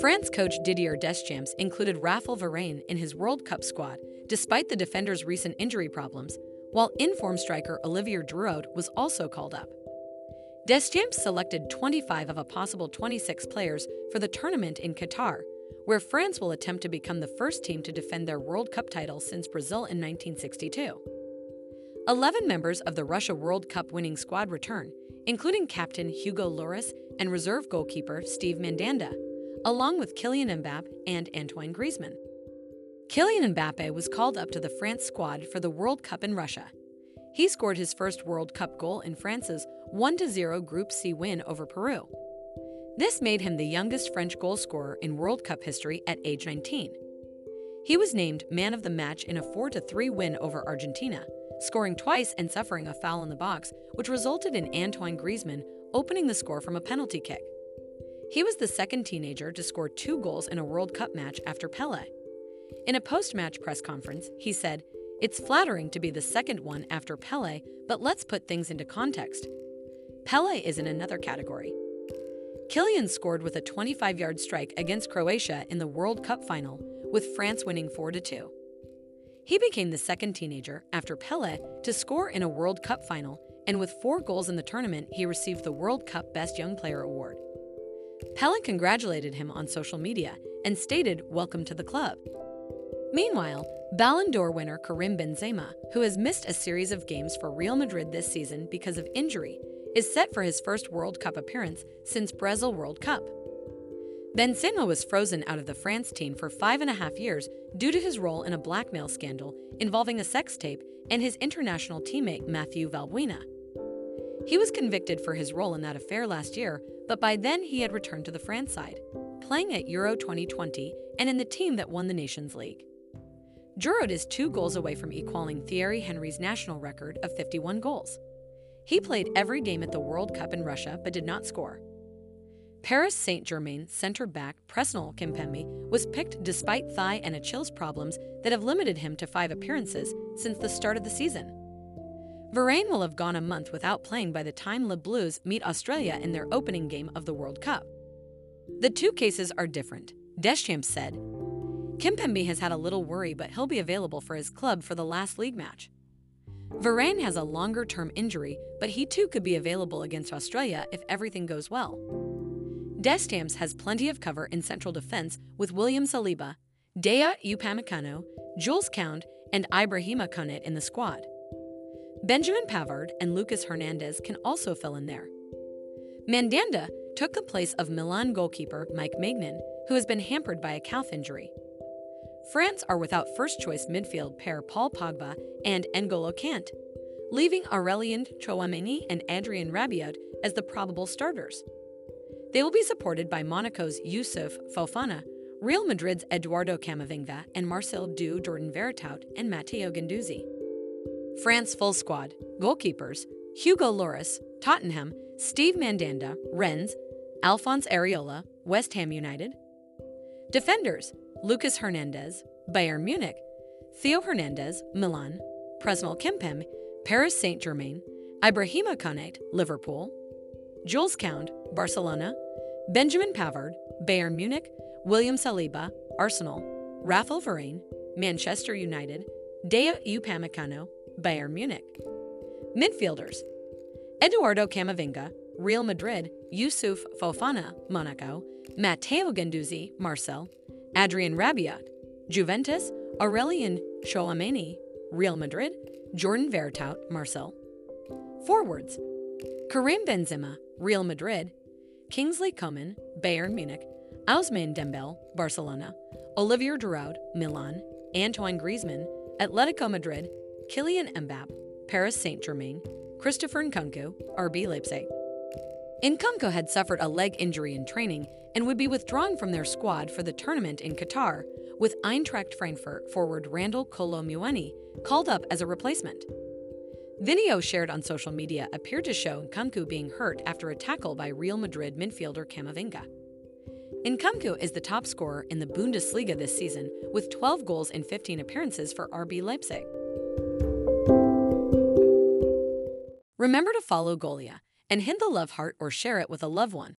France coach Didier Deschamps included Raphael Varane in his World Cup squad, despite the defender's recent injury problems, while in-form striker Olivier Giroud was also called up. Deschamps selected 25 of a possible 26 players for the tournament in Qatar, where France will attempt to become the first team to defend their World Cup title since Brazil in 1962. Eleven members of the Russia World Cup winning squad return, including captain Hugo Lloris and reserve goalkeeper Steve Mandanda, along with Kylian Mbappe and Antoine Griezmann. Kylian Mbappe was called up to the France squad for the World Cup in Russia. He scored his first World Cup goal in France's 1-0 Group C win over Peru. This made him the youngest French goalscorer in World Cup history at age 19. He was named man of the match in a 4-3 win over Argentina, scoring twice and suffering a foul in the box, which resulted in Antoine Griezmann opening the score from a penalty kick. He was the second teenager to score two goals in a World Cup match after Pele. In a post match press conference, he said, It's flattering to be the second one after Pele, but let's put things into context. Pele is in another category. Kylian scored with a 25 yard strike against Croatia in the World Cup final, with France winning 4 2. He became the second teenager after Pele to score in a World Cup final, and with four goals in the tournament, he received the World Cup Best Young Player award. Pele congratulated him on social media and stated, Welcome to the club. Meanwhile, Ballon d'Or winner Karim Benzema, who has missed a series of games for Real Madrid this season because of injury, is set for his first World Cup appearance since Brazil World Cup. Benzema was frozen out of the France team for five and a half years due to his role in a blackmail scandal involving a sex tape and his international teammate Matthew Valbuena. He was convicted for his role in that affair last year, but by then he had returned to the France side, playing at Euro 2020 and in the team that won the Nations League. Giroud is two goals away from equaling Thierry Henry's national record of 51 goals. He played every game at the World Cup in Russia but did not score. Paris Saint Germain center back Presnel Kimpembe was picked despite thigh and Achilles problems that have limited him to five appearances since the start of the season. Varane will have gone a month without playing by the time Les Bleus meet Australia in their opening game of the World Cup. The two cases are different, Deschamps said. Kimpembe has had a little worry, but he'll be available for his club for the last league match. Varane has a longer term injury, but he too could be available against Australia if everything goes well. Deschamps has plenty of cover in central defense with William Saliba, Dayot Upamecano, Jules Kounde, and Ibrahima Konaté in the squad. Benjamin Pavard and Lucas Hernandez can also fill in there. Mandanda took the place of Milan goalkeeper Mike Maignan, who has been hampered by a calf injury. France are without first-choice midfield pair Paul Pogba and N'Golo Kanté, leaving Aurelien Tchouameni and Adrien Rabiot as the probable starters. They will be supported by Monaco's Youssouf Fofana, Real Madrid's Eduardo Camavinga, and Marseille Du Jordan Veretout and Matteo Guendouzi. France full squad, goalkeepers, Hugo Lloris, Tottenham, Steve Mandanda, Rennes, Alphonse Areola, West Ham United. Defenders, Lucas Hernandez, Bayern Munich, Theo Hernandez, Milan, Presnel Kimpembe, Paris Saint-Germain, Ibrahima Konaté, Liverpool, Jules Kounde, Barcelona, Benjamin Pavard, Bayern Munich, William Saliba, Arsenal, Raphael Varane, Manchester United, Dayot Upamecano, Bayern Munich. Midfielders Eduardo Camavinga, Real Madrid, Youssouf Fofana, Monaco, Matteo Guendouzi, Marseille, Adrien Rabiot, Juventus, Aurelien Tchouameni, Real Madrid, Jordan Veretout, Marseille. Forwards Karim Benzema, Real Madrid, Kingsley Coman, Bayern Munich, Ousmane Dembele, Barcelona, Olivier Giroud, Milan, Antoine Griezmann, Atletico Madrid, Kylian Mbappe, Paris Saint-Germain, Christopher Nkunku, RB Leipzig. Nkunku had suffered a leg injury in training and would be withdrawn from their squad for the tournament in Qatar, with Eintracht Frankfurt forward Randal Kolo Muani called up as a replacement. Video shared on social media appeared to show Nkunku being hurt after a tackle by Real Madrid midfielder Camavinga. Nkunku is the top scorer in the Bundesliga this season with 12 goals in 15 appearances for RB Leipzig. Remember to follow Golia and hit the love heart or share it with a loved one.